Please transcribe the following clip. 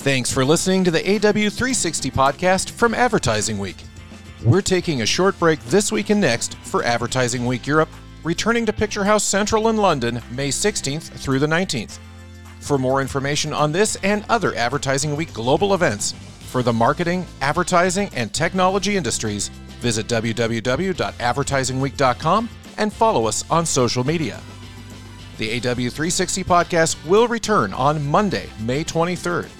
Thanks for listening to the AW360 podcast from Advertising Week. We're taking a short break this week and next for Advertising Week Europe, returning to Picture House Central in London May 16th through the 19th. For more information on this and other Advertising Week global events for the marketing, advertising, and technology industries, visit www.advertisingweek.com and follow us on social media. The AW360 podcast will return on Monday, May 23rd.